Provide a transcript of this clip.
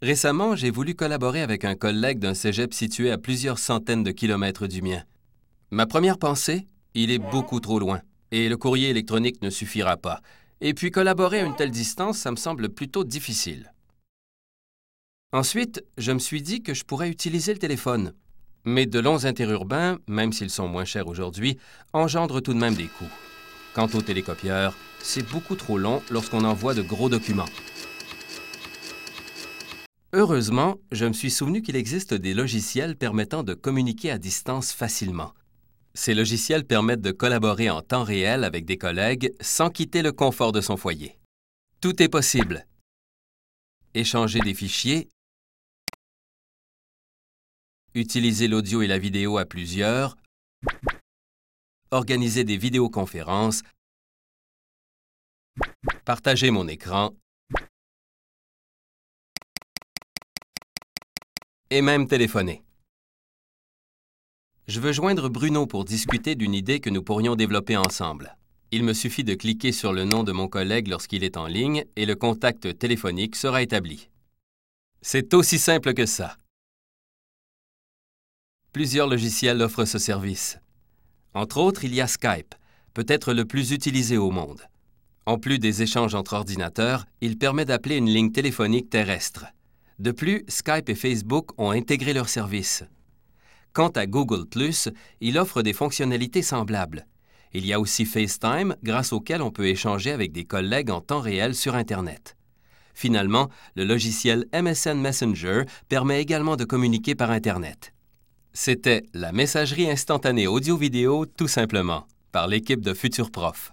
Récemment, j'ai voulu collaborer avec un collègue d'un cégep situé à plusieurs centaines de kilomètres du mien. Ma première pensée, il est beaucoup trop loin, et le courrier électronique ne suffira pas. Et puis collaborer à une telle distance, ça me semble plutôt difficile. Ensuite, je me suis dit que je pourrais utiliser le téléphone. Mais de longs interurbains, même s'ils sont moins chers aujourd'hui, engendrent tout de même des coûts. Quant au télécopieur, c'est beaucoup trop long lorsqu'on envoie de gros documents. Heureusement, je me suis souvenu qu'il existe des logiciels permettant de communiquer à distance facilement. Ces logiciels permettent de collaborer en temps réel avec des collègues sans quitter le confort de son foyer. Tout est possible. Échanger des fichiers, utiliser l'audio et la vidéo à plusieurs, organiser des vidéoconférences, partager mon écran et même téléphoner. Je veux joindre Bruno pour discuter d'une idée que nous pourrions développer ensemble. Il me suffit de cliquer sur le nom de mon collègue lorsqu'il est en ligne et le contact téléphonique sera établi. C'est aussi simple que ça. Plusieurs logiciels offrent ce service. Entre autres, il y a Skype, peut-être le plus utilisé au monde. En plus des échanges entre ordinateurs, il permet d'appeler une ligne téléphonique terrestre. De plus, Skype et Facebook ont intégré leurs services. Quant à Google ⁇ il offre des fonctionnalités semblables. Il y a aussi FaceTime, grâce auquel on peut échanger avec des collègues en temps réel sur Internet. Finalement, le logiciel MSN Messenger permet également de communiquer par Internet. C'était la messagerie instantanée audio-vidéo tout simplement, par l'équipe de Futur Prof.